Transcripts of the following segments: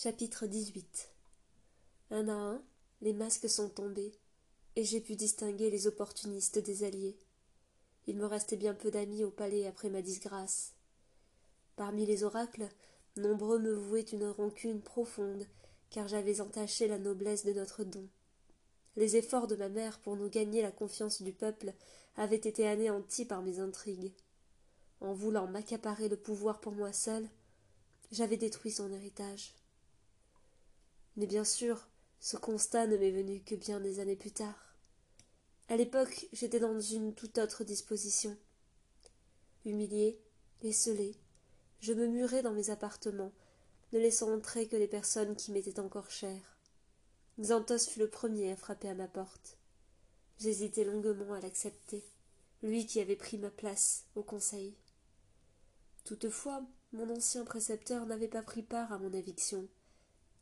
Chapitre XVIII Un à un, les masques sont tombés, et j'ai pu distinguer les opportunistes des alliés. Il me restait bien peu d'amis au palais après ma disgrâce. Parmi les oracles, nombreux me vouaient une rancune profonde, car j'avais entaché la noblesse de notre don. Les efforts de ma mère pour nous gagner la confiance du peuple avaient été anéantis par mes intrigues. En voulant m'accaparer le pouvoir pour moi seul, j'avais détruit son héritage. Mais bien sûr, ce constat ne m'est venu que bien des années plus tard. À l'époque, j'étais dans une toute autre disposition. Humilié, esselé, je me murais dans mes appartements, ne laissant entrer que les personnes qui m'étaient encore chères. Xanthos fut le premier à frapper à ma porte. J'hésitai longuement à l'accepter, lui qui avait pris ma place au conseil. Toutefois, mon ancien précepteur n'avait pas pris part à mon éviction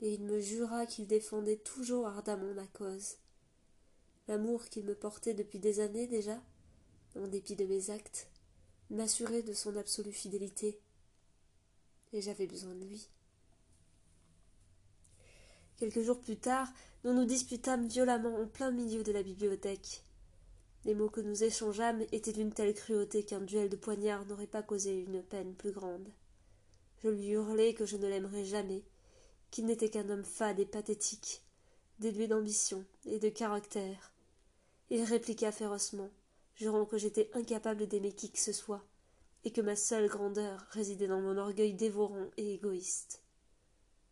et il me jura qu'il défendait toujours ardemment ma cause. L'amour qu'il me portait depuis des années déjà, en dépit de mes actes, m'assurait de son absolue fidélité. Et j'avais besoin de lui. Quelques jours plus tard, nous nous disputâmes violemment en plein milieu de la bibliothèque. Les mots que nous échangeâmes étaient d'une telle cruauté qu'un duel de poignards n'aurait pas causé une peine plus grande. Je lui hurlai que je ne l'aimerais jamais, qu'il n'était qu'un homme fade et pathétique, déduit d'ambition et de caractère. Il répliqua férocement, jurant que j'étais incapable d'aimer qui que ce soit, et que ma seule grandeur résidait dans mon orgueil dévorant et égoïste.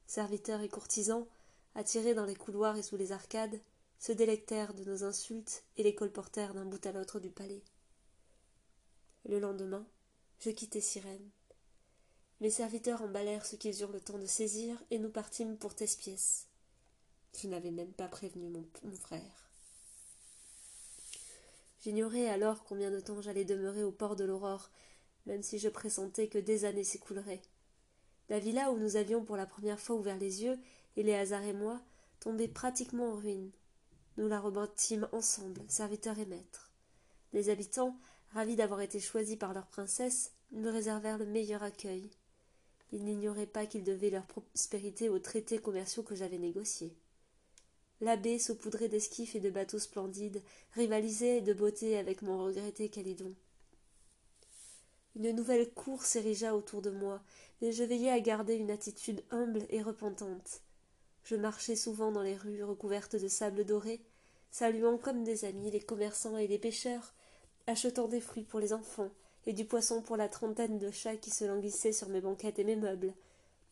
Serviteurs et courtisans, attirés dans les couloirs et sous les arcades, se délectèrent de nos insultes et les colportèrent d'un bout à l'autre du palais. Le lendemain, je quittai Cyrène. Mes serviteurs emballèrent ce qu'ils eurent le temps de saisir, et nous partîmes pour Thespiès. Je n'avais même pas prévenu mon, frère. J'ignorais alors combien de temps j'allais demeurer au port de l'Aurore, même si je pressentais que des années s'écouleraient. La villa où nous avions pour la première fois ouvert les yeux, Éléazar et moi, tombait pratiquement en ruine. Nous la rebâtîmes ensemble, serviteurs et maîtres. Les habitants, ravis d'avoir été choisis par leur princesse, me réservèrent le meilleur accueil. Ils n'ignoraient pas qu'ils devaient leur prospérité aux traités commerciaux que j'avais négociés. L'abbé, saupoudré d'esquifs et de bateaux splendides, rivalisait de beauté avec mon regretté Calidon. Une nouvelle cour s'érigea autour de moi, mais je veillais à garder une attitude humble et repentante. Je marchais souvent dans les rues recouvertes de sable doré, saluant comme des amis les commerçants et les pêcheurs, achetant des fruits pour les enfants, et du poisson pour la trentaine de chats qui se languissaient sur mes banquettes et mes meubles,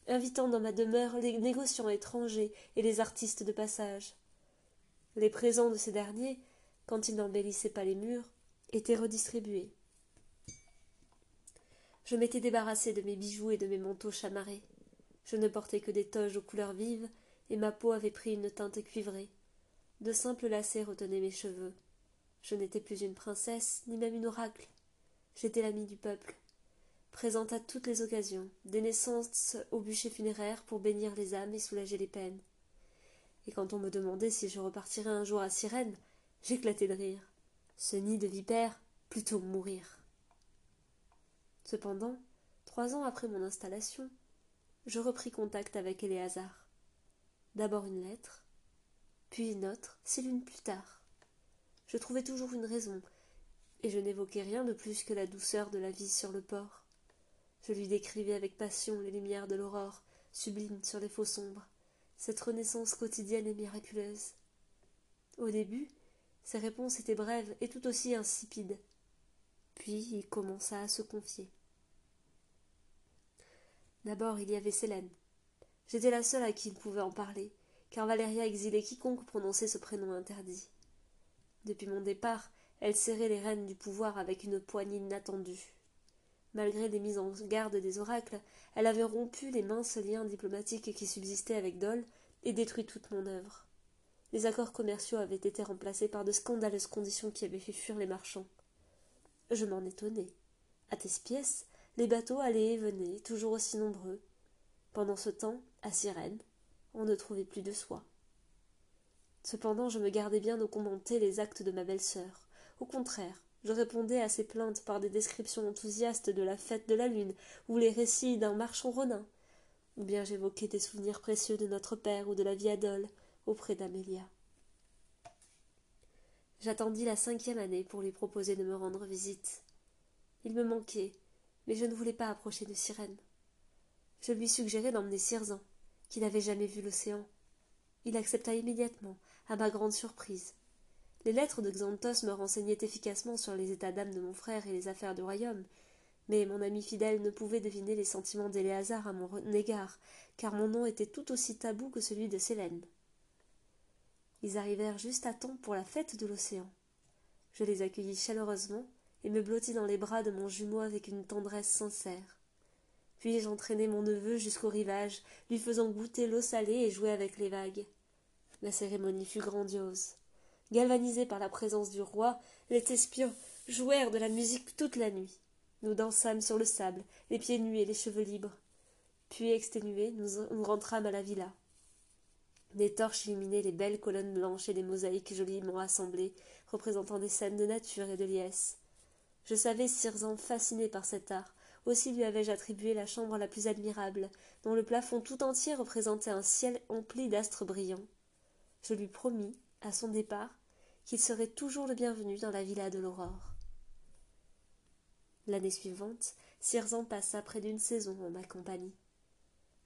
invitant dans ma demeure les négociants étrangers et les artistes de passage. Les présents de ces derniers, quand ils n'embellissaient pas les murs, étaient redistribués. Je m'étais débarrassé de mes bijoux et de mes manteaux chamarrés. Je ne portais que des toges aux couleurs vives, et ma peau avait pris une teinte cuivrée. De simples lacets retenaient mes cheveux. Je n'étais plus une princesse, ni même une oracle. J'étais l'ami du peuple, présente à toutes les occasions, des naissances au bûcher funéraire pour bénir les âmes et soulager les peines. Et quand on me demandait si je repartirais un jour à Cyrène, j'éclatais de rire. Ce nid de vipères, plutôt mourir. Cependant, trois ans après mon installation, je repris contact avec Éléazar. D'abord une lettre, puis une autre, six lunes plus tard. Je trouvais toujours une raison, et je n'évoquais rien de plus que la douceur de la vie sur le port. Je lui décrivais avec passion les lumières de l'aurore, sublimes sur les faux sombres, cette renaissance quotidienne et miraculeuse. Au début, ses réponses étaient brèves et tout aussi insipides. Puis il commença à se confier. D'abord il y avait Célène. J'étais la seule à qui il pouvait en parler, car Valéria exilait quiconque prononçait ce prénom interdit. Depuis mon départ, elle serrait les rênes du pouvoir avec une poigne inattendue. Malgré les mises en garde des oracles, elle avait rompu les minces liens diplomatiques qui subsistaient avec Dole et détruit toute mon œuvre. Les accords commerciaux avaient été remplacés par de scandaleuses conditions qui avaient fait fuir les marchands. Je m'en étonnais. À Thespiès, les bateaux allaient et venaient, toujours aussi nombreux. Pendant ce temps, à Cyrène, on ne trouvait plus de soie. Cependant, je me gardais bien de commenter les actes de ma belle-sœur. Au contraire, je répondais à ses plaintes par des descriptions enthousiastes de la fête de la lune ou les récits d'un marchand ronin. ou bien j'évoquais des souvenirs précieux de notre père ou de la vie à Dole auprès d'Amélia. J'attendis la cinquième année pour lui proposer de me rendre visite. Il me manquait, mais je ne voulais pas approcher de Sirène. Je lui suggérai d'emmener Sirzan, qui n'avait jamais vu l'océan. Il accepta immédiatement, à ma grande surprise. Les lettres de Xanthos me renseignaient efficacement sur les états d'âme de mon frère et les affaires du royaume, mais mon ami fidèle ne pouvait deviner les sentiments d'Éléazar à mon égard, car mon nom était tout aussi tabou que celui de Célène. Ils arrivèrent juste à temps pour la fête de l'océan. Je les accueillis chaleureusement et me blottis dans les bras de mon jumeau avec une tendresse sincère. Puis j'entraînai mon neveu jusqu'au rivage, lui faisant goûter l'eau salée et jouer avec les vagues? La cérémonie fut grandiose. Galvanisés par la présence du roi, les espions jouèrent de la musique toute la nuit. Nous dansâmes sur le sable, les pieds nus et les cheveux libres. Puis, exténués, nous, rentrâmes à la villa. Des torches illuminaient les belles colonnes blanches et les mosaïques joliment assemblées, représentant des scènes de nature et de liesse. Je savais Sirzan fasciné par cet art, aussi lui avais-je attribué la chambre la plus admirable, dont le plafond tout entier représentait un ciel empli d'astres brillants. Je lui promis, à son départ, qu'il serait toujours le bienvenu dans la villa de l'aurore. L'année suivante, Sirzan passa près d'une saison en ma compagnie.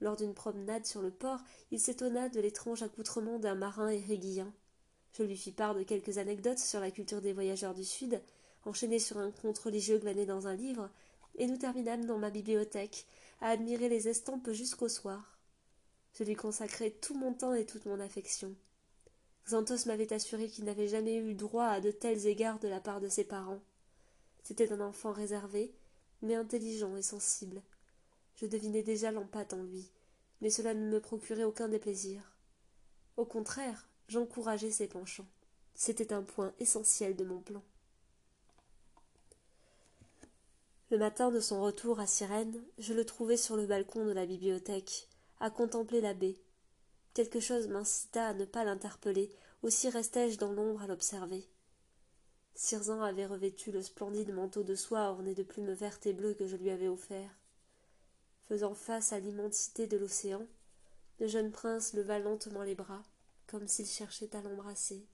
Lors d'une promenade sur le port, il s'étonna de l'étrange accoutrement d'un marin éréguillant. Je lui fis part de quelques anecdotes sur la culture des voyageurs du Sud, enchaîné sur un conte religieux glané dans un livre, et nous terminâmes dans ma bibliothèque, à admirer les estampes jusqu'au soir. Je lui consacrai tout mon temps et toute mon affection. Xanthos m'avait assuré qu'il n'avait jamais eu droit à de tels égards de la part de ses parents. C'était un enfant réservé, mais intelligent et sensible. Je devinais déjà l'empâte en lui, mais cela ne me procurait aucun déplaisir. Au contraire, j'encourageais ses penchants. C'était un point essentiel de mon plan. Le matin de son retour à Cyrène, je le trouvai sur le balcon de la bibliothèque, à contempler la. Quelque chose m'incita à ne pas l'interpeller, aussi restai-je dans l'ombre à l'observer. Sirzan avait revêtu le splendide manteau de soie orné de plumes vertes et bleues que je lui avais offert faisant face à l'immensité de l'océan le jeune prince leva lentement les bras comme s'il cherchait à l'embrasser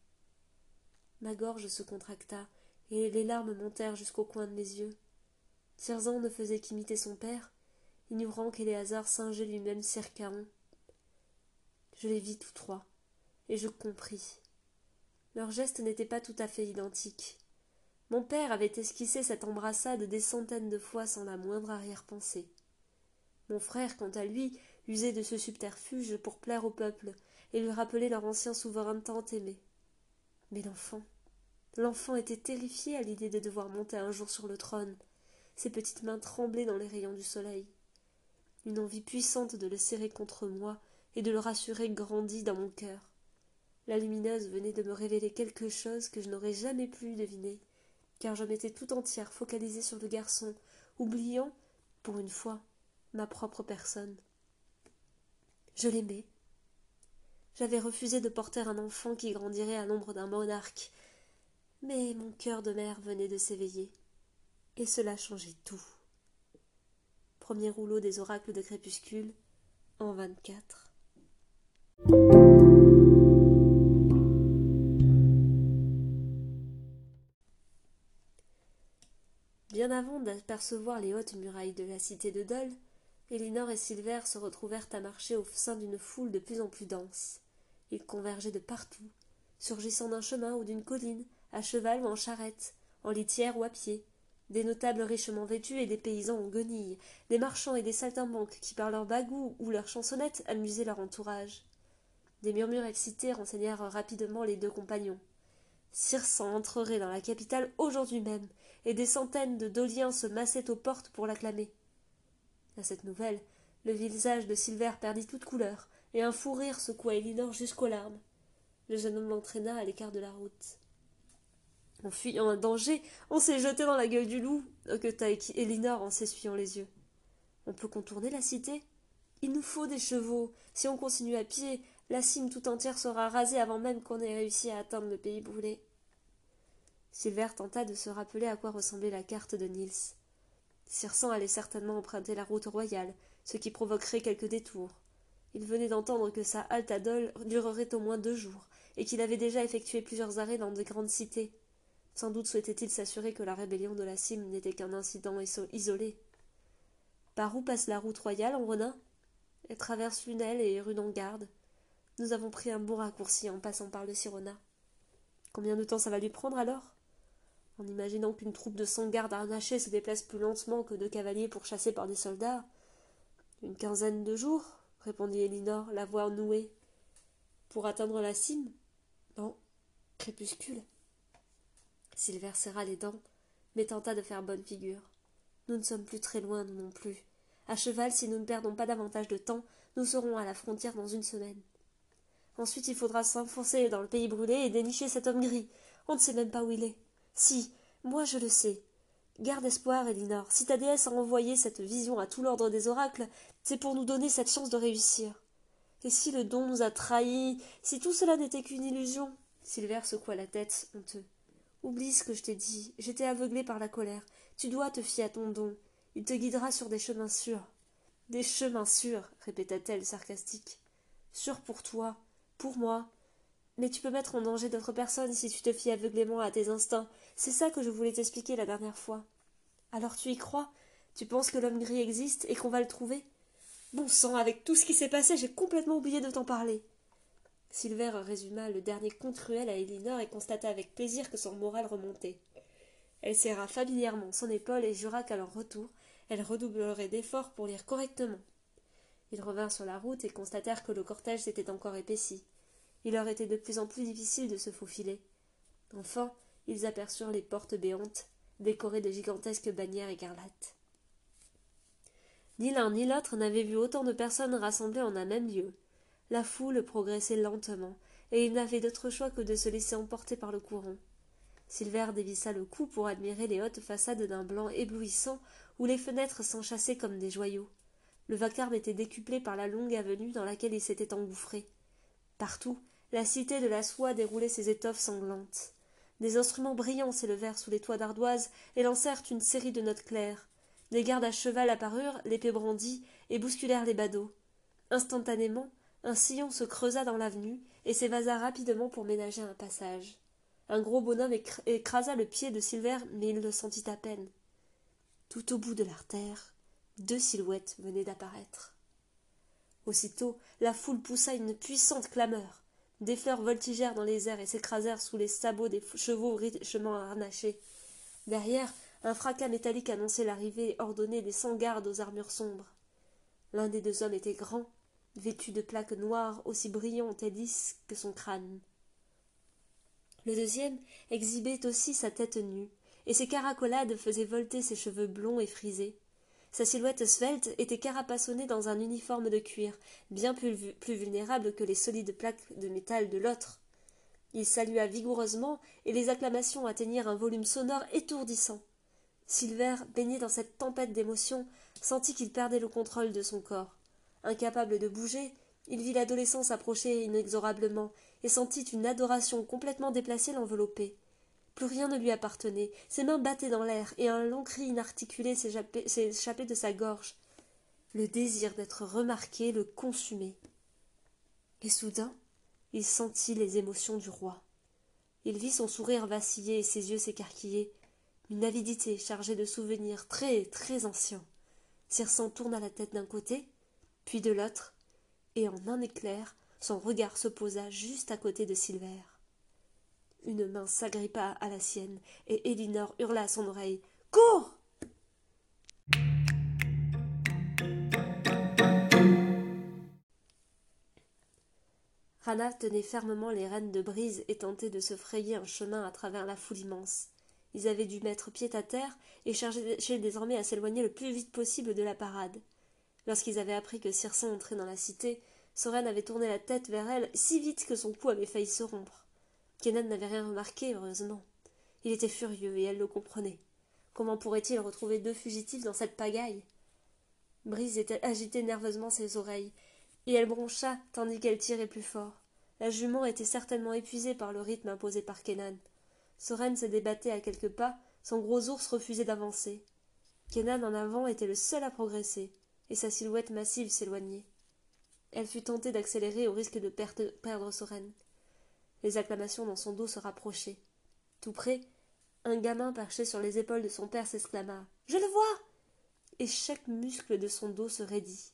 ma gorge se contracta et les larmes montèrent jusqu'au coin de mes yeux Tirzan ne faisait qu'imiter son père ignorant qu'Éléazar singeait lui-même Circaon. Je les vis tous trois, et je compris. Leurs gestes n'étaient pas tout à fait identiques. Mon père avait esquissé cette embrassade des centaines de fois sans la moindre arrière-pensée. Mon frère, quant à lui, usait de ce subterfuge pour plaire au peuple et lui rappeler leur ancien souverain tant aimé. Mais l'enfant. L'enfant était terrifié à l'idée de devoir monter un jour sur le trône. Ses petites mains tremblaient dans les rayons du soleil. Une envie puissante de le serrer contre moi et de le rassurer grandit dans mon cœur. La lumineuse venait de me révéler quelque chose que je n'aurais jamais pu deviner, car je m'étais tout entière focalisée sur le garçon, oubliant, pour une fois, ma propre personne. Je l'aimais. J'avais refusé de porter un enfant qui grandirait à l'ombre d'un monarque, mais mon cœur de mère venait de s'éveiller, et cela changeait tout. Premier rouleau des oracles de crépuscule, en vingt-quatre. Bien avant d'apercevoir les hautes murailles de la cité de Dole, Elinor et Silver se retrouvèrent à marcher au sein d'une foule de plus en plus dense. Ils convergeaient de partout, surgissant d'un chemin ou d'une colline, à cheval ou en charrette, en litière ou à pied, des notables richement vêtus et des paysans en guenilles, des marchands et des saltimbanques qui par leurs bagous ou leurs chansonnettes amusaient leur entourage. Des murmures excités renseignèrent rapidement les deux compagnons. Circen entrerait dans la capitale aujourd'hui même, et des centaines de doliens se massaient aux portes pour l'acclamer. À cette nouvelle, le visage de Silver perdit toute couleur, et un fou rire secoua Elinor jusqu'aux larmes. Le jeune homme l'entraîna à l'écart de la route. En fuyant un danger, on s'est jeté dans la gueule du loup, quota Elinor en s'essuyant les yeux. On peut contourner la cité? Il nous faut des chevaux. Si on continue à pied, la cime tout entière sera rasée avant même qu'on ait réussi à atteindre le pays brûlé. Silver tenta de se rappeler à quoi ressemblait la carte de Nils. Circent allait certainement emprunter la route royale, ce qui provoquerait quelques détours. Il venait d'entendre que sa halte à Dole durerait au moins deux jours, et qu'il avait déjà effectué plusieurs arrêts dans de grandes cités. Sans doute souhaitait-il s'assurer que la rébellion de la cime n'était qu'un incident isolé. Par où passe la route royale en Renin Elle traverse Lunel et rue d'Angarde. Nous avons pris un bon raccourci en passant par le Sirona. Combien de temps ça va lui prendre alors? En imaginant qu'une troupe de cent gardes harnachés se déplace plus lentement que deux cavaliers pourchassés par des soldats. Une quinzaine de jours, répondit Elinor, la voix nouée. Pour atteindre la cime? Non. Crépuscule. Silver serra les dents, mais tenta de faire bonne figure. Nous ne sommes plus très loin, nous non plus. À cheval, si nous ne perdons pas davantage de temps, nous serons à la frontière dans une semaine. Ensuite, il faudra s'enfoncer dans le pays brûlé et dénicher cet homme gris. On ne sait même pas où il est. Si, moi je le sais. Garde espoir, Elinor. Si ta déesse a envoyé cette vision à tout l'ordre des oracles, c'est pour nous donner cette chance de réussir. Et si le don nous a trahis, si tout cela n'était qu'une illusion? Silver secoua la tête, honteux. Oublie ce que je t'ai dit. J'étais aveuglé par la colère. Tu dois te fier à ton don. Il te guidera sur des chemins sûrs. Des chemins sûrs, répéta-t-elle sarcastique. Sûrs pour toi, pour moi. Mais tu peux mettre en danger d'autres personnes si tu te fies aveuglément à tes instincts. C'est ça que je voulais t'expliquer la dernière fois. Alors tu y crois? Tu penses que l'homme gris existe et qu'on va le trouver? Bon sang, avec tout ce qui s'est passé, j'ai complètement oublié de t'en parler. Silver résuma le dernier conte cruel à Elinor et constata avec plaisir que son moral remontait. Elle serra familièrement son épaule et jura qu'à leur retour, elle redoublerait d'efforts pour lire correctement. Ils revinrent sur la route et constatèrent que le cortège s'était encore épaissi. Il leur était de plus en plus difficile de se faufiler. Enfin, ils aperçurent les portes béantes, décorées de gigantesques bannières écarlates. Ni l'un ni l'autre n'avaient vu autant de personnes rassemblées en un même lieu. La foule progressait lentement, et il n'avait d'autre choix que de se laisser emporter par le courant. Silver dévissa le cou pour admirer les hautes façades d'un blanc éblouissant où les fenêtres s'enchassaient comme des joyaux. Le vacarme était décuplé par la longue avenue dans laquelle il s'était engouffré. Partout, la cité de la soie déroulait ses étoffes sanglantes. Des instruments brillants s'élevèrent sous les toits d'ardoise et lancèrent une série de notes claires. Des gardes à cheval apparurent, l'épée brandie, et bousculèrent les badauds. Instantanément, un sillon se creusa dans l'avenue et s'évasa rapidement pour ménager un passage. Un gros bonhomme écrasa le pied de Silver, mais il le sentit à peine. Tout au bout de l'artère, deux silhouettes venaient d'apparaître. Aussitôt, la foule poussa une puissante clameur. Des fleurs voltigèrent dans les airs et s'écrasèrent sous les sabots des chevaux richement harnachés. Derrière, un fracas métallique annonçait l'arrivée ordonnée des cent gardes aux armures sombres. L'un des deux hommes était grand, vêtu de plaques noires aussi brillantes et lisses que son crâne. Le deuxième exhibait aussi sa tête nue, et ses caracolades faisaient volter ses cheveux blonds et frisés. Sa silhouette svelte était carapassonnée dans un uniforme de cuir, bien plus, vulnérable que les solides plaques de métal de l'autre. Il salua vigoureusement, et les acclamations atteignirent un volume sonore étourdissant. Silver, baigné dans cette tempête d'émotions, sentit qu'il perdait le contrôle de son corps. Incapable de bouger, il vit l'adolescence approcher inexorablement et sentit une adoration complètement déplacée l'envelopper. Plus rien ne lui appartenait, ses mains battaient dans l'air et un long cri inarticulé s'échappait de sa gorge. Le désir d'être remarqué le consumait. Et soudain, il sentit les émotions du roi. Il vit son sourire vaciller et ses yeux s'écarquiller, une avidité chargée de souvenirs très, très anciens. Circent tourna la tête d'un côté, puis de l'autre, et en un éclair, son regard se posa juste à côté de Silver. Une main s'agrippa à la sienne, et Elinor hurla à son oreille. Cours. Rana tenait fermement les rênes de Brise et tentait de se frayer un chemin à travers la foule immense. Ils avaient dû mettre pied à terre et cherchaient désormais à s'éloigner le plus vite possible de la parade. Lorsqu'ils avaient appris que Circin entrait dans la cité, Soren avait tourné la tête vers elle si vite que son cou avait failli se rompre. Kenan n'avait rien remarqué, heureusement. Il était furieux et elle le comprenait. Comment pourrait-il retrouver deux fugitifs dans cette pagaille? Brise était agitait nerveusement ses oreilles, et elle broncha tandis qu'elle tirait plus fort. La jument était certainement épuisée par le rythme imposé par Kenan. Soren se débattait à quelques pas, son gros ours refusait d'avancer. Kenan en avant était le seul à progresser et sa silhouette massive s'éloignait. Elle fut tentée d'accélérer au risque de perdre Soren. Les acclamations dans son dos se rapprochaient. Tout près, un gamin perché sur les épaules de son père s'exclama Je le vois Et chaque muscle de son dos se raidit.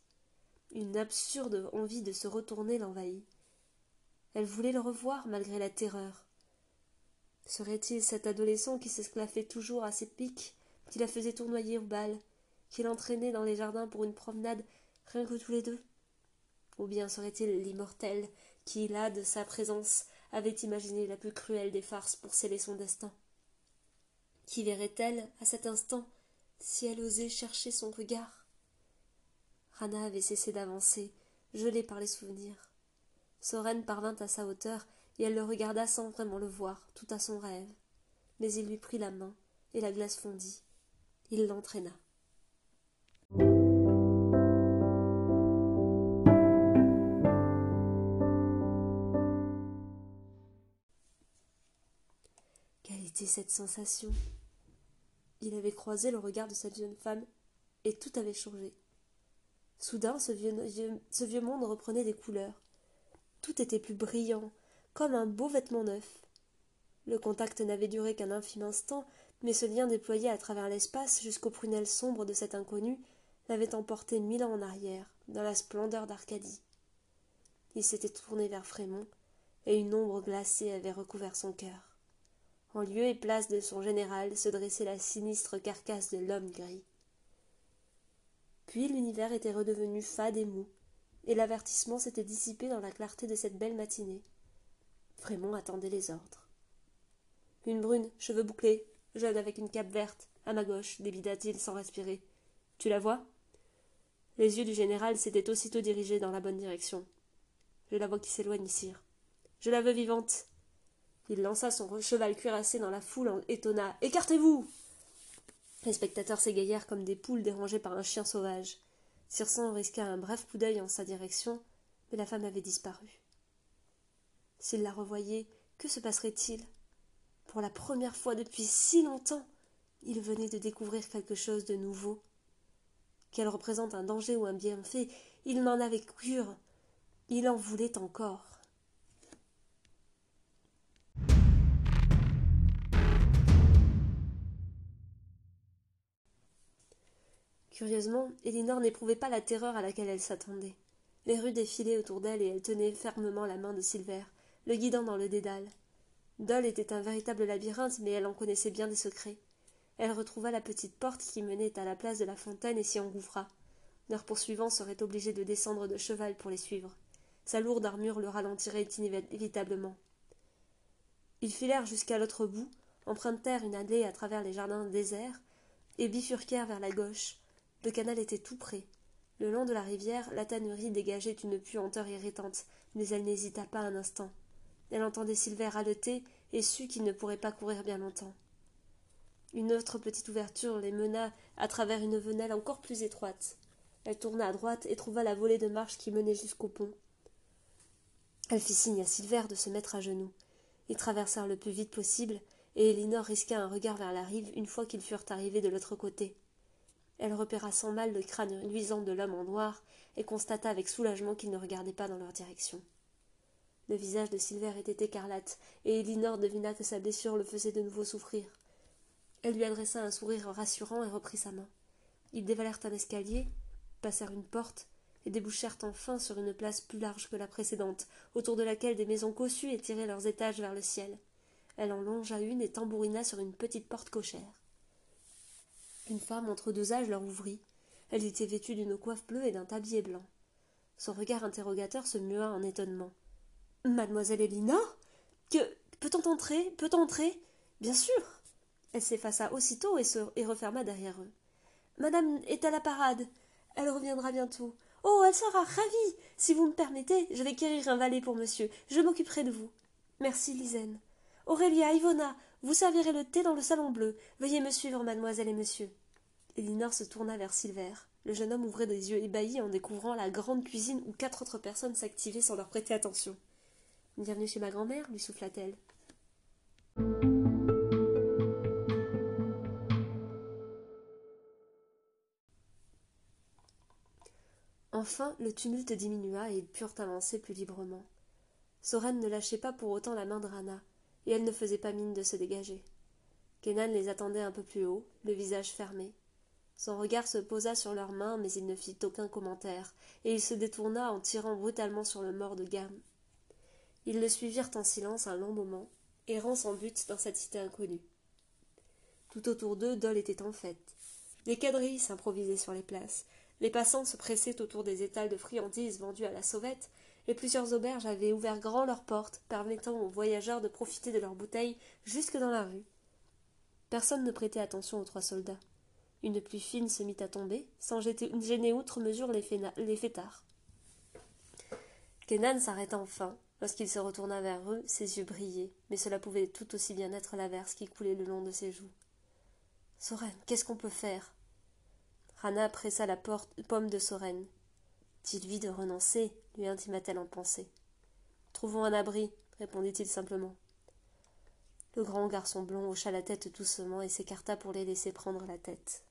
Une absurde envie de se retourner l'envahit. Elle voulait le revoir malgré la terreur. Serait-il cet adolescent qui s'esclaffait toujours à ses pics, qui la faisait tournoyer au bal, qui l'entraînait dans les jardins pour une promenade rien que tous les deux? Ou bien serait-il l'immortel qui, là, de sa présence, avait imaginé la plus cruelle des farces pour sceller son destin Qui verrait-elle, à cet instant, si elle osait chercher son regard? Rana avait cessé d'avancer, gelée par les souvenirs. Soren parvint à sa hauteur, et elle le regarda sans vraiment le voir, tout à son rêve. Mais il lui prit la main, et la glace fondit. Il l'entraîna. Cette sensation Il avait croisé le regard de cette jeune femme, et tout avait changé. Soudain, ce vieux, monde reprenait des couleurs. Tout était plus brillant, comme un beau vêtement neuf. Le contact n'avait duré qu'un infime instant, mais ce lien déployé à travers l'espace jusqu'aux prunelles sombres de cet inconnu l'avait emporté mille ans en arrière, dans la splendeur d'Arcadie. Il s'était tourné vers Frémont, et une ombre glacée avait recouvert son cœur. En lieu et place de son général se dressait la sinistre carcasse de l'homme gris. Puis l'univers était redevenu fade et mou, et l'avertissement s'était dissipé dans la clarté de cette belle matinée. Frémont attendait les ordres. Une brune, cheveux bouclés, jeune avec une cape verte, à ma gauche, débita-t-il sans respirer. Tu la vois? Les yeux du général s'étaient aussitôt dirigés dans la bonne direction. Je la vois qui s'éloigne, sire. Je la veux vivante. Il lança son cheval cuirassé dans la foule en étonna. Écartez-vous Les spectateurs s'égayèrent comme des poules dérangées par un chien sauvage. Circon risqua un bref coup d'œil en sa direction, mais la femme avait disparu. S'il la revoyait, que se passerait-il? Pour la première fois depuis si longtemps, il venait de découvrir quelque chose de nouveau. Qu'elle représente un danger ou un bienfait, il n'en avait cure. Il en voulait encore. Curieusement, Elinor n'éprouvait pas la terreur à laquelle elle s'attendait. Les rues défilaient autour d'elle et elle tenait fermement la main de Silver, le guidant dans le dédale. Dole était un véritable labyrinthe, mais elle en connaissait bien des secrets. Elle retrouva la petite porte qui menait à la place de la fontaine et s'y engouffra. Leurs poursuivants seraient obligés de descendre de cheval pour les suivre. Sa lourde armure le ralentirait inévitablement. Ils filèrent jusqu'à l'autre bout, empruntèrent une allée à travers les jardins déserts, et bifurquèrent vers la gauche, le canal était tout près. Le long de la rivière, la tannerie dégageait une puanteur irritante, mais elle n'hésita pas un instant. Elle entendait Silver haleter et sut qu'il ne pourrait pas courir bien longtemps. Une autre petite ouverture les mena à travers une venelle encore plus étroite. Elle tourna à droite et trouva la volée de marche qui menait jusqu'au pont. Elle fit signe à Silver de se mettre à genoux. Ils traversèrent le plus vite possible, et Elinor risqua un regard vers la rive une fois qu'ils furent arrivés de l'autre côté. Elle repéra sans mal le crâne luisant de l'homme en noir et constata avec soulagement qu'il ne regardait pas dans leur direction. Le visage de Silver était écarlate, et Elinor devina que sa blessure le faisait de nouveau souffrir. Elle lui adressa un sourire rassurant et reprit sa main. Ils dévalèrent un escalier, passèrent une porte, et débouchèrent enfin sur une place plus large que la précédente, autour de laquelle des maisons cossues étiraient leurs étages vers le ciel. Elle en longea une et tambourina sur une petite porte cochère. Une femme entre deux âges leur ouvrit. Elle était vêtue d'une coiffe bleue et d'un tablier blanc. Son regard interrogateur se mua en étonnement. Mademoiselle Elinor Que peut-on entrer Peut-on entrer? Bien sûr Elle s'effaça aussitôt et, se... et referma derrière eux. Madame est à la parade. Elle reviendra bientôt. Oh, elle sera ravie. Si vous me permettez, je vais quérir un valet pour monsieur. Je m'occuperai de vous. Merci, Lisaine. Aurélia, Ivona, vous servirez le thé dans le salon bleu. Veuillez me suivre, mademoiselle et monsieur. Elinor se tourna vers Silver. Le jeune homme ouvrait des yeux ébahis en découvrant la grande cuisine où quatre autres personnes s'activaient sans leur prêter attention. Bienvenue chez ma grand-mère, lui souffla-t-elle. Enfin, le tumulte diminua et ils purent avancer plus librement. Soren ne lâchait pas pour autant la main de Rana, et elle ne faisait pas mine de se dégager. Kenan les attendait un peu plus haut, le visage fermé. Son regard se posa sur leurs mains, mais il ne fit aucun commentaire, et il se détourna en tirant brutalement sur le mort de gamme. Ils le suivirent en silence un long moment, errant sans but dans cette cité inconnue. Tout autour d'eux, Dole était en fête. Les quadrilles s'improvisaient sur les places, les passants se pressaient autour des étals de friandises vendues à la sauvette, et plusieurs auberges avaient ouvert grand leurs portes, permettant aux voyageurs de profiter de leurs bouteilles jusque dans la rue. Personne ne prêtait attention aux trois soldats. Une pluie fine se mit à tomber, sans gêner outre mesure les, les fêtards. Kenan s'arrêta enfin. Lorsqu'il se retourna vers eux, ses yeux brillaient, mais cela pouvait tout aussi bien être l'averse qui coulait le long de ses joues. Soren, qu'est-ce qu'on peut faire? Rana pressa la porte, pomme de Soren. Dites-lui de renoncer, lui intima-t-elle en pensée. Trouvons un abri, répondit-il simplement. Le grand garçon blond hocha la tête doucement et s'écarta pour les laisser prendre la tête.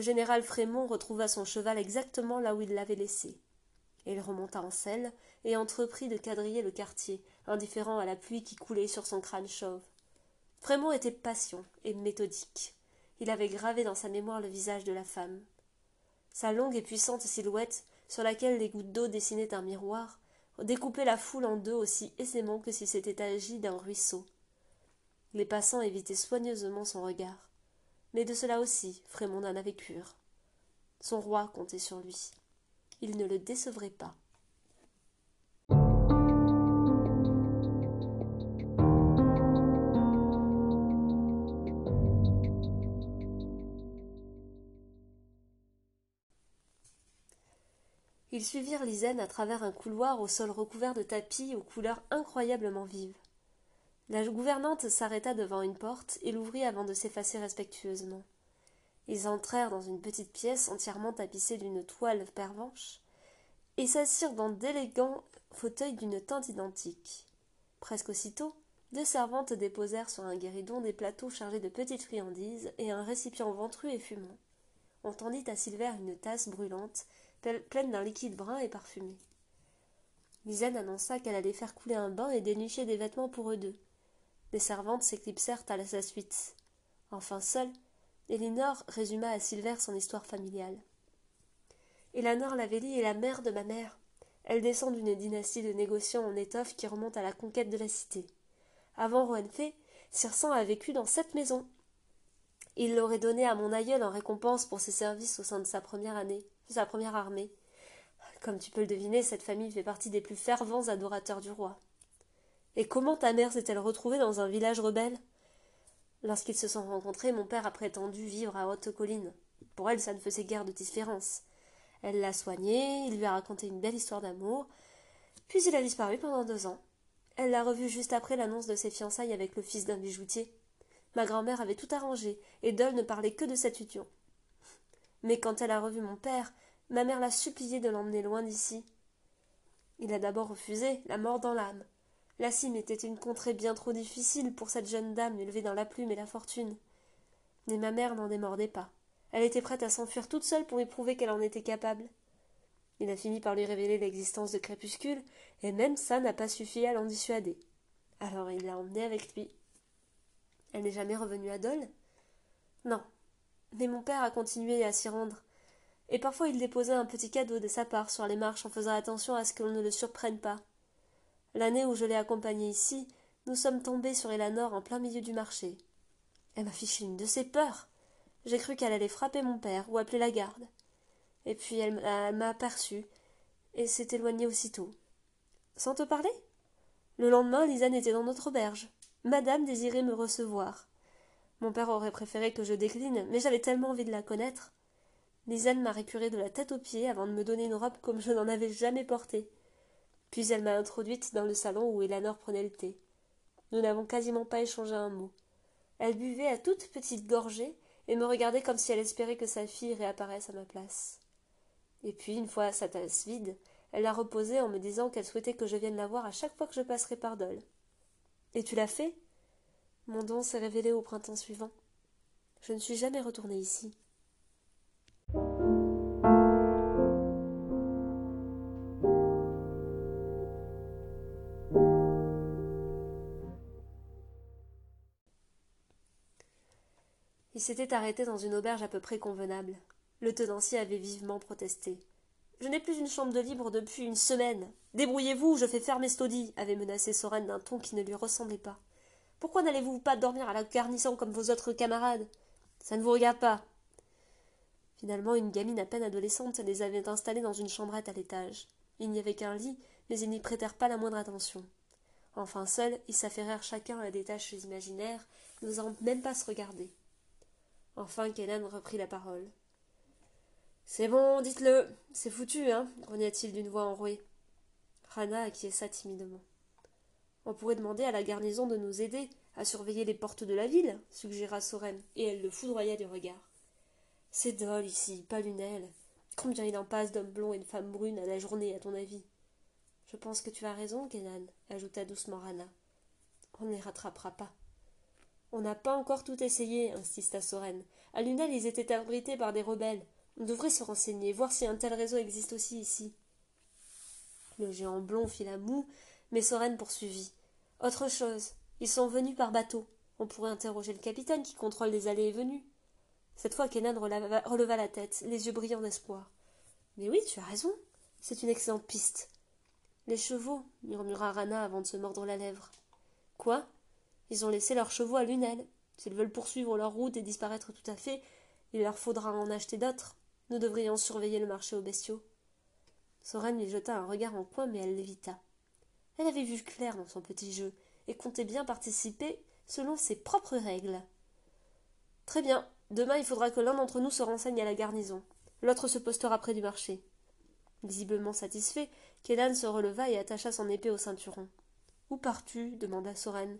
Le général Frémont retrouva son cheval exactement là où il l'avait laissé. Il remonta en selle et entreprit de quadriller le quartier, indifférent à la pluie qui coulait sur son crâne chauve. Frémont était patient et méthodique. Il avait gravé dans sa mémoire le visage de la femme. Sa longue et puissante silhouette, sur laquelle les gouttes d'eau dessinaient un miroir, découpait la foule en deux aussi aisément que si c'était agi d'un ruisseau. Les passants évitaient soigneusement son regard. Mais de cela aussi, Frémont en avait cure. Son roi comptait sur lui. Il ne le décevrait pas. Ils suivirent Lisaine à travers un couloir au sol recouvert de tapis aux couleurs incroyablement vives. La gouvernante s'arrêta devant une porte et l'ouvrit avant de s'effacer respectueusement. Ils entrèrent dans une petite pièce entièrement tapissée d'une toile pervenche et s'assirent dans d'élégants fauteuils d'une teinte identique. Presque aussitôt, deux servantes déposèrent sur un guéridon des plateaux chargés de petites friandises et un récipient ventru et fumant. On tendit à Silver une tasse brûlante, pleine d'un liquide brun et parfumé. Lisaine annonça qu'elle allait faire couler un bain et dénicher des vêtements pour eux deux. Les servantes s'éclipsèrent à sa suite. Enfin seule, Elinor résuma à Silver son histoire familiale. Elinor Lavelli est la mère de ma mère. Elle descend d'une dynastie de négociants en étoffe qui remonte à la conquête de la cité. Avant Roenfé, Sir a vécu dans cette maison. Il l'aurait donnée à mon aïeul en récompense pour ses services au sein de sa première année, sa première armée. Comme tu peux le deviner, cette famille fait partie des plus fervents adorateurs du roi. Et comment ta mère s'est-elle retrouvée dans un village rebelle? Lorsqu'ils se sont rencontrés, mon père a prétendu vivre à Haute Colline. Pour elle, ça ne faisait guère de différence. Elle l'a soignée, il lui a raconté une belle histoire d'amour, puis il a disparu pendant deux ans. Elle l'a revu juste après l'annonce de ses fiançailles avec le fils d'un bijoutier. Ma grand-mère avait tout arrangé, et Dole ne parlait que de cette union. Mais quand elle a revu mon père, ma mère l'a supplié de l'emmener loin d'ici. Il a d'abord refusé, la mort dans l'âme. La cime était une contrée bien trop difficile pour cette jeune dame élevée dans la plume et la fortune. Mais ma mère n'en démordait pas. Elle était prête à s'enfuir toute seule pour lui prouver qu'elle en était capable. Il a fini par lui révéler l'existence de Crépuscule, et même ça n'a pas suffi à l'en dissuader. Alors il l'a emmenée avec lui. Elle n'est jamais revenue à Dole? Non. Mais mon père a continué à s'y rendre. Et parfois il déposait un petit cadeau de sa part sur les marches en faisant attention à ce qu'on ne le surprenne pas. L'année où je l'ai accompagnée ici, nous sommes tombés sur Elanor en plein milieu du marché. Elle m'a fiché une de ses peurs. J'ai cru qu'elle allait frapper mon père ou appeler la garde. Et puis elle m'a aperçue et s'est éloignée aussitôt. Sans te parler? Le lendemain, Lisanne était dans notre auberge. Madame désirait me recevoir. Mon père aurait préféré que je décline, mais j'avais tellement envie de la connaître. Lisanne m'a récuré de la tête aux pieds avant de me donner une robe comme je n'en avais jamais portée. Puis elle m'a introduite dans le salon où Elanor prenait le thé. Nous n'avons quasiment pas échangé un mot. Elle buvait à toutes petites gorgées et me regardait comme si elle espérait que sa fille réapparaisse à ma place. Et puis, une fois sa tasse vide, Elle l'a reposée en me disant qu'elle souhaitait que je vienne la voir à chaque fois que je passerai par Dole. Et tu l'as fait? Mon don s'est révélé au printemps suivant. Je ne suis jamais retournée ici. Il s'était arrêté dans une auberge à peu près convenable. Le tenancier avait vivement protesté. Je n'ai plus une chambre de libre depuis une semaine. Débrouillez-vous, je fais fermer Stody, avait menacé Soren d'un ton qui ne lui ressemblait pas. Pourquoi n'allez-vous pas dormir à la garnison comme vos autres camarades? Ça ne vous regarde pas. Finalement, une gamine à peine adolescente les avait installés dans une chambrette à l'étage. Il n'y avait qu'un lit, mais ils n'y prêtèrent pas la moindre attention. Enfin seuls, ils s'affairèrent chacun à des tâches imaginaires, n'osant même pas se regarder. Enfin Kenan reprit la parole. C'est bon, dites-le. C'est foutu, hein grogna-t-il d'une voix enrouée. Rana acquiesça timidement. On pourrait demander à la garnison de nous aider à surveiller les portes de la ville, suggéra Soren, et elle le foudroya du regard. C'est Dol ici, pas Lunel. Combien il en passe d'hommes blonds et de femmes brunes à la journée, à ton avis? Je pense que tu as raison, Kenan, ajouta doucement Rana. On ne les rattrapera pas. On n'a pas encore tout essayé, insista Soren. À Lunel, ils étaient abrités par des rebelles. On devrait se renseigner, voir si un tel réseau existe aussi ici. Le géant blond fit la moue, mais Soren poursuivit. Autre chose, ils sont venus par bateau. On pourrait interroger le capitaine qui contrôle les allées et venues. Cette fois, Kenan releva la tête, les yeux brillants d'espoir. Mais oui, tu as raison. C'est une excellente piste. Les chevaux, murmura Rana avant de se mordre la lèvre. Quoi? Ils ont laissé leurs chevaux à Lunel. S'ils veulent poursuivre leur route et disparaître tout à fait, il leur faudra en acheter d'autres. Nous devrions surveiller le marché aux bestiaux. Soren lui jeta un regard en coin, mais elle l'évita. Elle avait vu clair dans son petit jeu, et comptait bien participer selon ses propres règles. Très bien. Demain, il faudra que l'un d'entre nous se renseigne à la garnison. L'autre se postera près du marché. Visiblement satisfait, Kélan se releva et attacha son épée au ceinturon. Où pars-tu? demanda Soren.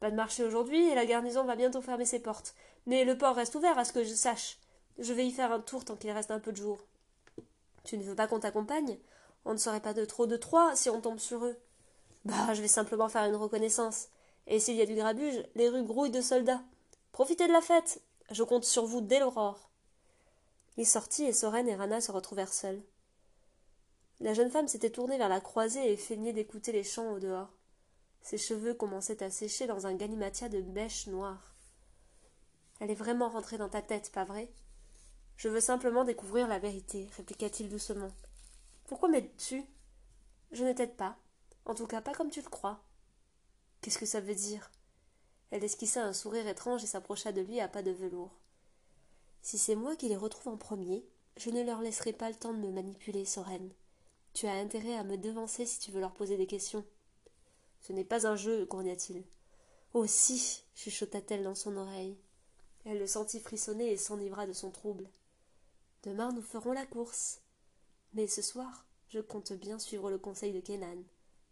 Pas de marché aujourd'hui et la garnison va bientôt fermer ses portes. Mais le port reste ouvert à ce que je sache. Je vais y faire un tour tant qu'il reste un peu de jour. Tu ne veux pas qu'on t'accompagne? On ne serait pas de trop de trois si on tombe sur eux. Bah, je vais simplement faire une reconnaissance. Et s'il y a du grabuge, les rues grouillent de soldats. Profitez de la fête. Je compte sur vous dès l'aurore. Il sortit et Soren et Rana se retrouvèrent seuls. La jeune femme s'était tournée vers la croisée et feignait d'écouter les chants au dehors. Ses cheveux commençaient à sécher dans un galimatia de mèches noires. Elle est vraiment rentrée dans ta tête, pas vrai? Je veux simplement découvrir la vérité, répliqua-t-il doucement. Pourquoi m'aides-tu? Je ne t'aide pas. En tout cas, pas comme tu le crois. Qu'est-ce que ça veut dire? Elle esquissa un sourire étrange et s'approcha de lui à pas de velours. Si c'est moi qui les retrouve en premier, je ne leur laisserai pas le temps de me manipuler, Soren. Tu as intérêt à me devancer si tu veux leur poser des questions. Ce n'est pas un jeu, grogna-t-il. Oh si chuchota-t-elle dans son oreille. Elle le sentit frissonner et s'enivra de son trouble. Demain nous ferons la course. Mais ce soir, je compte bien suivre le conseil de Kenan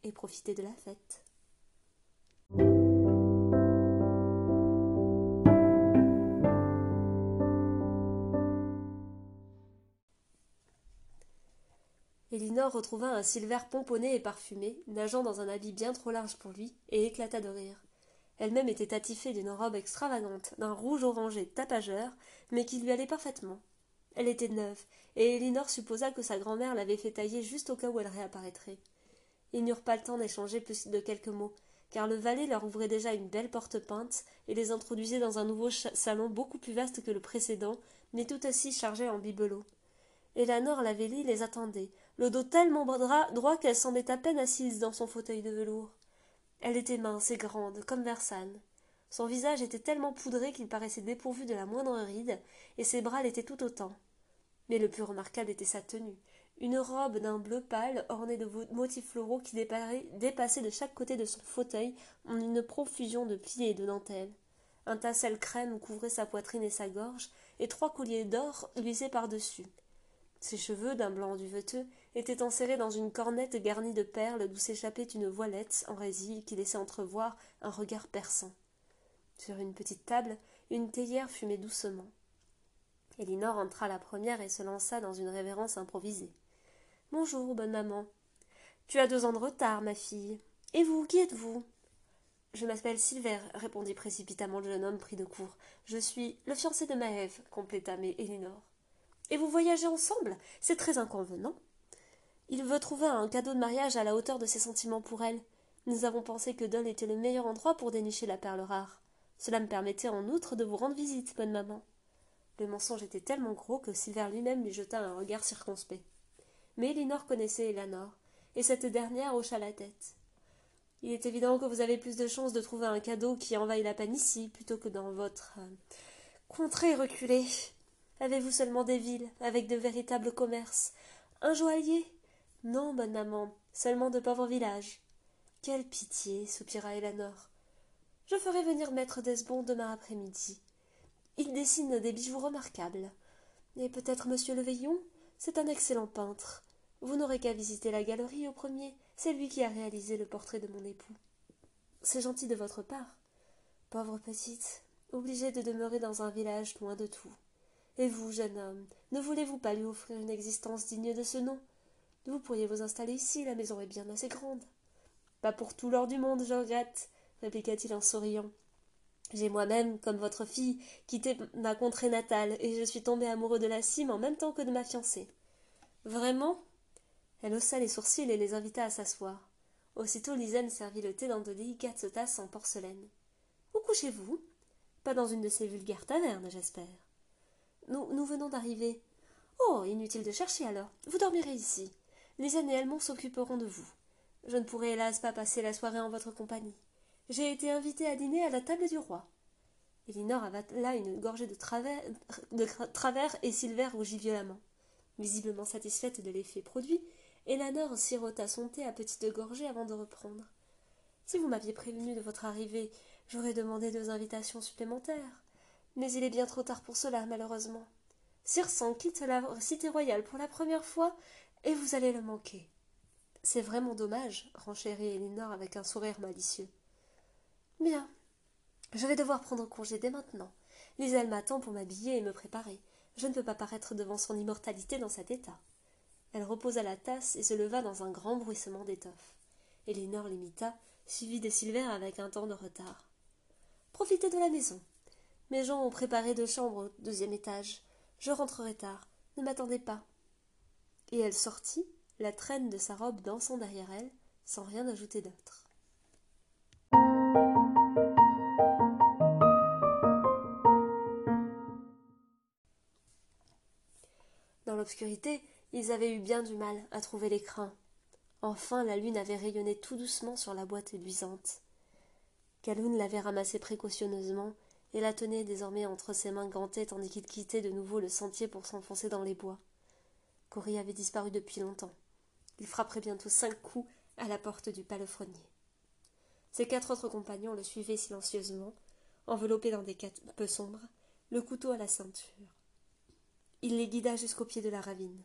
et profiter de la fête. Elinor retrouva un Silver pomponné et parfumé, nageant dans un habit bien trop large pour lui, et éclata de rire. Elle-même était attifée d'une robe extravagante, d'un rouge orangé tapageur, mais qui lui allait parfaitement. Elle était neuve, et Elinor supposa que sa grand-mère l'avait fait tailler juste au cas où elle réapparaîtrait. Ils n'eurent pas le temps d'échanger plus de quelques mots, car le valet leur ouvrait déjà une belle porte peinte et les introduisait dans un nouveau salon beaucoup plus vaste que le précédent, mais tout aussi chargé en bibelots. Elanor Lavelli les attendait, le dos tellement droit qu'elle semblait à peine assise dans son fauteuil de velours. Elle était mince et grande, comme Versane. Son visage était tellement poudré qu'il paraissait dépourvu de la moindre ride, et ses bras l'étaient tout autant. Mais le plus remarquable était sa tenue, une robe d'un bleu pâle ornée de motifs floraux qui dépassaient de chaque côté de son fauteuil en une profusion de plis et de dentelles. Un tassel crème couvrait sa poitrine et sa gorge, et trois colliers d'or luisaient par-dessus. Ses cheveux, d'un blanc duveteux, étaient enserrés dans une cornette garnie de perles d'où s'échappait une voilette en résille qui laissait entrevoir un regard perçant. Sur une petite table, une théière fumait doucement. Elinor entra la première et se lança dans une révérence improvisée. Bonjour, bonne maman. Tu as deux ans de retard, ma fille. Et vous, qui êtes-vous Je m'appelle Silver, répondit précipitamment le jeune homme pris de court. Je suis le fiancé de Maëve, compléta mais Elinor. Et vous voyagez ensemble? C'est très inconvenant. Il veut trouver un cadeau de mariage à la hauteur de ses sentiments pour elle. Nous avons pensé que Dole était le meilleur endroit pour dénicher la perle rare. Cela me permettait en outre de vous rendre visite, bonne maman. Le mensonge était tellement gros que Silver lui-même lui jeta un regard circonspect. Mais Elinor connaissait Eleanor, et cette dernière hocha la tête. Il est évident que vous avez plus de chances de trouver un cadeau qui envahit la panne ici, plutôt que dans votre euh, contrée reculée. Avez-vous seulement des villes, avec de véritables commerces? Un joaillier? Non, bonne maman, seulement de pauvres villages. Quelle pitié, soupira Eleanor. Je ferai venir maître Desbon demain après-midi. Il dessine des bijoux remarquables. Et peut-être monsieur le Veillon C'est un excellent peintre. Vous n'aurez qu'à visiter la galerie au premier. C'est lui qui a réalisé le portrait de mon époux. C'est gentil de votre part. Pauvre petite, obligée de demeurer dans un village loin de tout. Et vous, jeune homme, ne voulez-vous pas lui offrir une existence digne de ce nom? Vous pourriez vous installer ici, la maison est bien assez grande. Pas pour tout l'or du monde, je regrette, répliqua-t-il en souriant. J'ai moi-même, comme votre fille, quitté ma contrée natale, et je suis tombé amoureux de la cime en même temps que de ma fiancée. Vraiment? Elle haussa les sourcils et les invita à s'asseoir. Aussitôt Lisanne servit le thé dans de délicates tasses en porcelaine. Où couchez-vous? Pas dans une de ces vulgaires tavernes, j'espère. Nous, nous venons d'arriver. Oh, inutile de chercher alors. Vous dormirez ici. Lisanne et Elmont s'occuperont de vous. Je ne pourrai hélas pas passer la soirée en votre compagnie. J'ai été invitée à dîner à la table du roi. Elinor avala une gorgée de travers, et Silver rougit violemment. Visiblement satisfaite de l'effet produit, Elanor sirota son thé à petites gorgées avant de reprendre. Si vous m'aviez prévenu de votre arrivée, j'aurais demandé deux invitations supplémentaires. Mais il est bien trop tard pour cela, malheureusement. Circen quitte la cité royale pour la première fois, et vous allez le manquer. C'est vraiment dommage, renchérit Elinor avec un sourire malicieux. Bien. Je vais devoir prendre congé dès maintenant. Liselle m'attend pour m'habiller et me préparer. Je ne peux pas paraître devant son immortalité dans cet état. Elle reposa la tasse et se leva dans un grand bruissement d'étoffe. Elinor l'imita, suivie de Silver avec un temps de retard. Profitez de la maison. Mes gens ont préparé deux chambres au deuxième étage. Je rentrerai tard. Ne m'attendez pas. Et elle sortit, la traîne de sa robe dansant derrière elle, sans rien ajouter d'autre. Dans l'obscurité, ils avaient eu bien du mal à trouver l'écrin. Enfin, la lune avait rayonné tout doucement sur la boîte luisante. Kaloun l'avait ramassée précautionneusement et la tenait désormais entre ses mains gantées tandis qu'il quittait de nouveau le sentier pour s'enfoncer dans les bois. Cory avait disparu depuis longtemps. Il frapperait bientôt cinq coups à la porte du palefrenier. Ses quatre autres compagnons le suivaient silencieusement, enveloppés dans des capes sombres, le couteau à la ceinture. Il les guida jusqu'au pied de la ravine.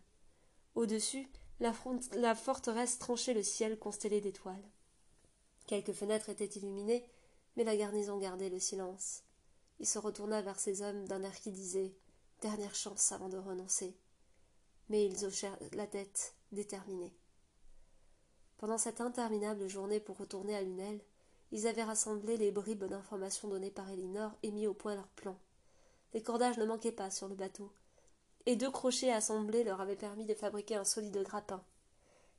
Au-dessus, la, forteresse tranchait le ciel constellé d'étoiles. Quelques fenêtres étaient illuminées, mais la garnison gardait le silence. Il se retourna vers ses hommes d'un air qui disait Dernière chance avant de renoncer. Mais ils hochèrent la tête, déterminés. Pendant cette interminable journée pour retourner à Lunel, ils avaient rassemblé les bribes d'informations données par Elinor et mis au point leur plan. Les cordages ne manquaient pas sur le bateau, et deux crochets assemblés leur avaient permis de fabriquer un solide grappin.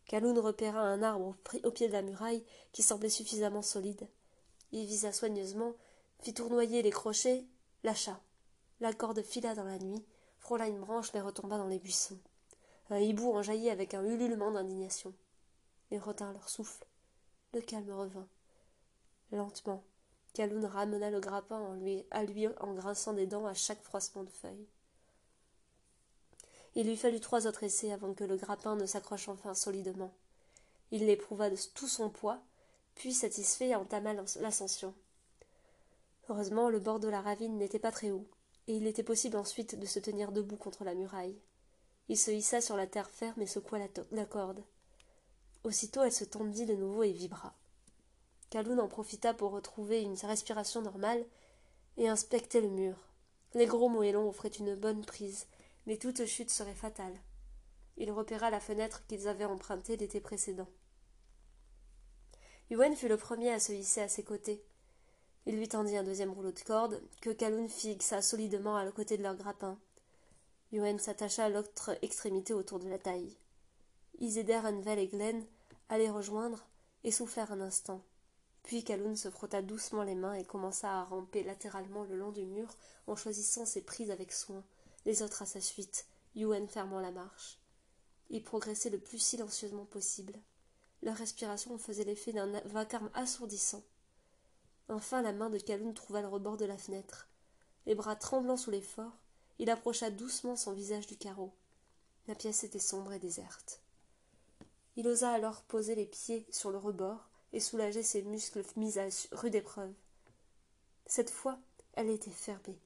Kaloun repéra un arbre au pied de la muraille qui semblait suffisamment solide. Il visa soigneusement, fit tournoyer les crochets, lâcha. La corde fila dans la nuit, frôla une branche mais retomba dans les buissons. Un hibou en jaillit avec un ululement d'indignation. Ils retinrent leur souffle. Le calme revint. Lentement, Kaloun ramena le grappin en à lui en grinçant des dents à chaque froissement de feuilles. Il lui fallut trois autres essais avant que le grappin ne s'accroche enfin solidement. Il l'éprouva de tout son poids, puis satisfait entama l'ascension. Heureusement, le bord de la ravine n'était pas très haut, et il était possible ensuite de se tenir debout contre la muraille. Il se hissa sur la terre ferme et secoua la, corde. Aussitôt elle se tendit de nouveau et vibra. Kaloun en profita pour retrouver une respiration normale et inspecter le mur. Les gros moellons offraient une bonne prise, mais toute chute serait fatale. il repéra la fenêtre qu'ils avaient empruntée l'été précédent. Yuen fut le premier à se hisser à ses côtés. Il lui tendit un deuxième rouleau de corde, que Kaloun fixa solidement à côté de leur grappin. Yuen s'attacha à l'autre extrémité autour de la taille. Iséder, Envel et Glenn allaient rejoindre et soufflèrent un instant. Puis Kaloun se frotta doucement les mains et commença à ramper latéralement le long du mur en choisissant ses prises avec soin, les autres à sa suite, Yuen fermant la marche. Ils progressaient le plus silencieusement possible. Leur respiration faisait l'effet d'un vacarme assourdissant. Enfin la main de Kaloun trouva le rebord de la fenêtre. Les bras tremblants sous l'effort, il approcha doucement son visage du carreau. La pièce était sombre et déserte. Il osa alors poser les pieds sur le rebord et soulager ses muscles mis à rude épreuve. Cette fois, elle était fermée.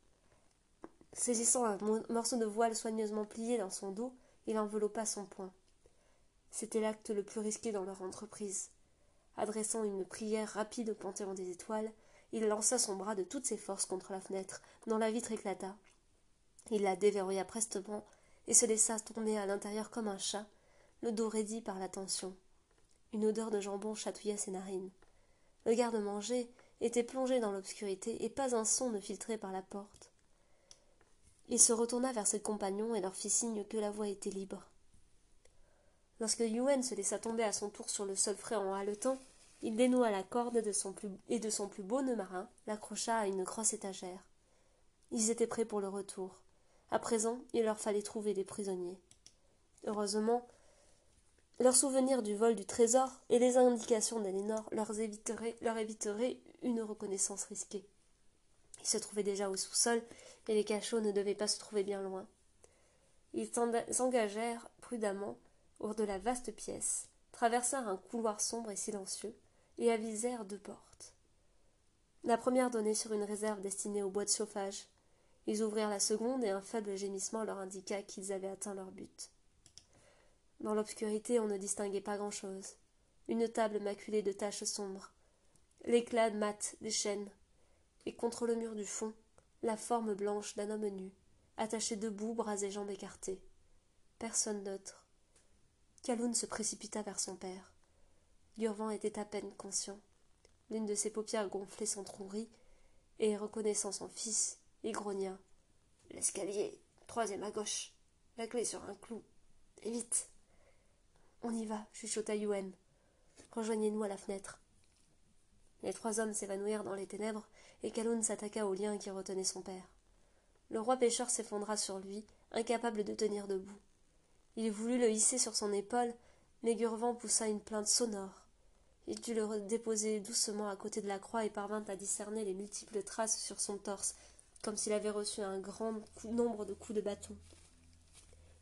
Saisissant un morceau de voile soigneusement plié dans son dos, il enveloppa son poing. C'était l'acte le plus risqué dans leur entreprise. Adressant une prière rapide au panthéon des étoiles, il lança son bras de toutes ses forces contre la fenêtre, dont la vitre éclata. Il la déverrouilla prestement et se laissa tomber à l'intérieur comme un chat, le dos raidi par la tension. Une odeur de jambon chatouilla ses narines. Le garde-manger était plongé dans l'obscurité et pas un son ne filtrait par la porte. Il se retourna vers ses compagnons et leur fit signe que la voie était libre. Lorsque Yuen se laissa tomber à son tour sur le sol frais en haletant, il dénoua la corde de son plus, et de son plus beau nœud marin l'accrocha à une grosse étagère. Ils étaient prêts pour le retour. À présent, il leur fallait trouver des prisonniers. Heureusement, leur souvenir du vol du trésor et les indications d'Elénor leur éviteraient, leur éviteraient une reconnaissance risquée. Ils se trouvaient déjà au sous-sol et les cachots ne devaient pas se trouver bien loin. Ils s'engagèrent prudemment hors de la vaste pièce, traversèrent un couloir sombre et silencieux, et avisèrent deux portes. La première donnait sur une réserve destinée au bois de chauffage. Ils ouvrirent la seconde et un faible gémissement leur indiqua qu'ils avaient atteint leur but. Dans l'obscurité, on ne distinguait pas grand-chose. Une table maculée de taches sombres, l'éclat mat des chaînes, et contre le mur du fond, la forme blanche d'un homme nu, attaché debout, bras et jambes écartés. Personne d'autre. Kaloun se précipita vers son père. Durvan était à peine conscient. L'une de ses paupières gonflées s'entr'ouvrit, et, reconnaissant son fils, il grogna. L'escalier, troisième à gauche, la clé sur un clou. Et vite. On y va, chuchota Yuen. Rejoignez-nous à la fenêtre. Les trois hommes s'évanouirent dans les ténèbres, et Kaloun s'attaqua au lien qui retenait son père. Le roi pêcheur s'effondra sur lui, incapable de tenir debout. Il voulut le hisser sur son épaule, mais Gurvan poussa une plainte sonore. Il dut le déposer doucement à côté de la croix et parvint à discerner les multiples traces sur son torse, comme s'il avait reçu un grand nombre de coups de bâton.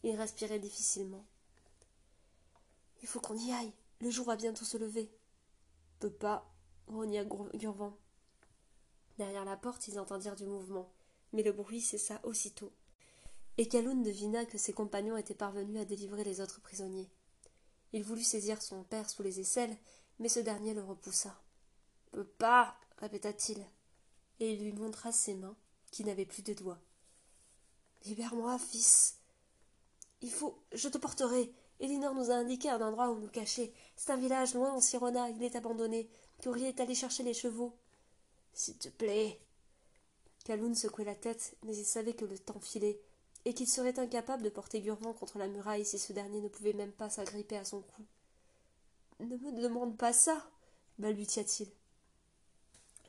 Il respirait difficilement. Il faut qu'on y aille. Le jour va bientôt se lever. Peut pas, rogna Gurvan. Derrière la porte, ils entendirent du mouvement, mais le bruit cessa aussitôt. Et Kaloun devina que ses compagnons étaient parvenus à délivrer les autres prisonniers. Il voulut saisir son père sous les aisselles, mais ce dernier le repoussa. Peux pas, répéta-t-il, et il lui montra ses mains, qui n'avaient plus de doigts. Libère-moi, fils. Il faut. Je te porterai. Elinor nous a indiqué un endroit où nous cacher. C'est un village loin en Sirona. Il est abandonné. Courrier est allé chercher les chevaux. S'il te plaît. Kaloun secouait la tête, mais il savait que le temps filait, et qu'il serait incapable de porter Gurvan contre la muraille si ce dernier ne pouvait même pas s'agripper à son cou. Ne me demande pas ça, balbutia-t-il.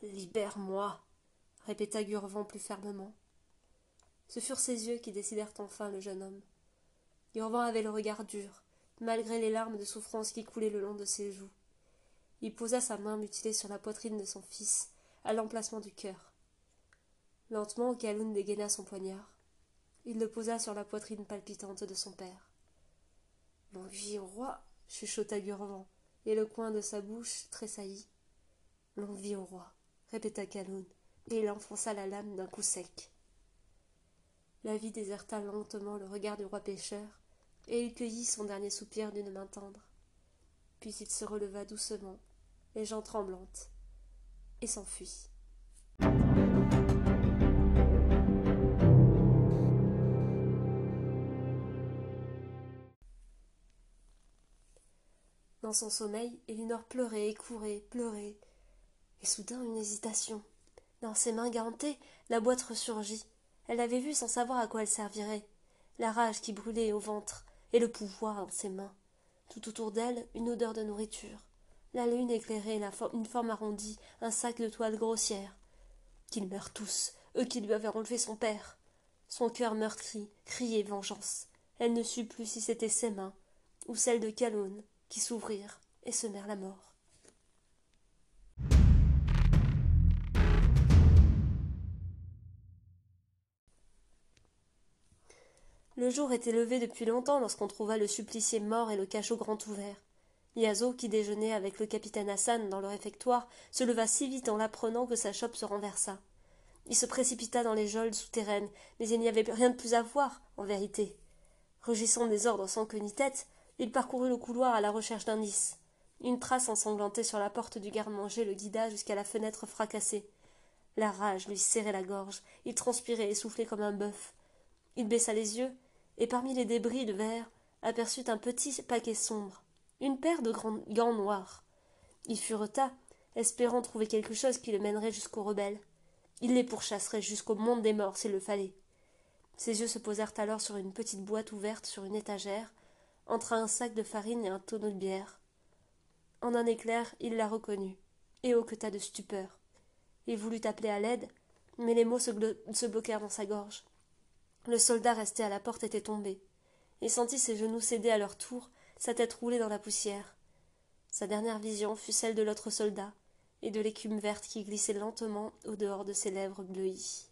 Libère-moi, répéta Gurvan plus fermement. Ce furent ses yeux qui décidèrent enfin le jeune homme. Gurvan avait le regard dur, malgré les larmes de souffrance qui coulaient le long de ses joues. Il posa sa main mutilée sur la poitrine de son fils, à l'emplacement du cœur. Lentement, Kaloun dégaina son poignard. Il le posa sur la poitrine palpitante de son père. Longue vie au roi, chuchota Gurvan, et le coin de sa bouche tressaillit. Longue vie au roi, répéta Kaloun, et il enfonça la lame d'un coup sec. La vie déserta lentement le regard du roi pêcheur, et il cueillit son dernier soupir d'une main tendre. Puis il se releva doucement, les jambes tremblantes, et s'enfuit. son sommeil, Elinor pleurait et courait, pleurait. Et soudain une hésitation. Dans ses mains gantées, la boîte ressurgit. Elle l'avait vue sans savoir à quoi elle servirait. La rage qui brûlait au ventre, et le pouvoir dans ses mains. Tout autour d'elle, une odeur de nourriture. La lune éclairait une forme arrondie, un sac de toile grossière. Qu'ils meurent tous, eux qui lui avaient enlevé son père. Son cœur meurtri criait vengeance. Elle ne sut plus si c'était ses mains, ou celles de Calonne, qui s'ouvrirent et semèrent la mort. Le jour était levé depuis longtemps lorsqu'on trouva le supplicié mort et le cachot grand ouvert. Yazo, qui déjeunait avec le capitaine Hassan dans le réfectoire, se leva si vite en l'apprenant que sa chope se renversa. Il se précipita dans les geôles souterraines, mais il n'y avait rien de plus à voir, en vérité. Rugissant des ordres sans queue ni tête, il parcourut le couloir à la recherche d'indices. Une trace ensanglantée sur la porte du garde-manger le guida jusqu'à la fenêtre fracassée. La rage lui serrait la gorge, il transpirait et soufflait comme un bœuf. Il baissa les yeux, et parmi les débris de verre aperçut un petit paquet sombre, une paire de gants noirs. Il fureta, espérant trouver quelque chose qui le mènerait jusqu'aux rebelles. Il les pourchasserait jusqu'au monde des morts s'il le fallait. Ses yeux se posèrent alors sur une petite boîte ouverte sur une étagère, entre un sac de farine et un tonneau de bière. En un éclair, il la reconnut, et hoqueta de stupeur. Il voulut appeler à l'aide, mais les mots se bloquèrent dans sa gorge. Le soldat resté à la porte était tombé. Il sentit ses genoux céder à leur tour, sa tête rouler dans la poussière. Sa dernière vision fut celle de l'autre soldat, et de l'écume verte qui glissait lentement au dehors de ses lèvres bleuies.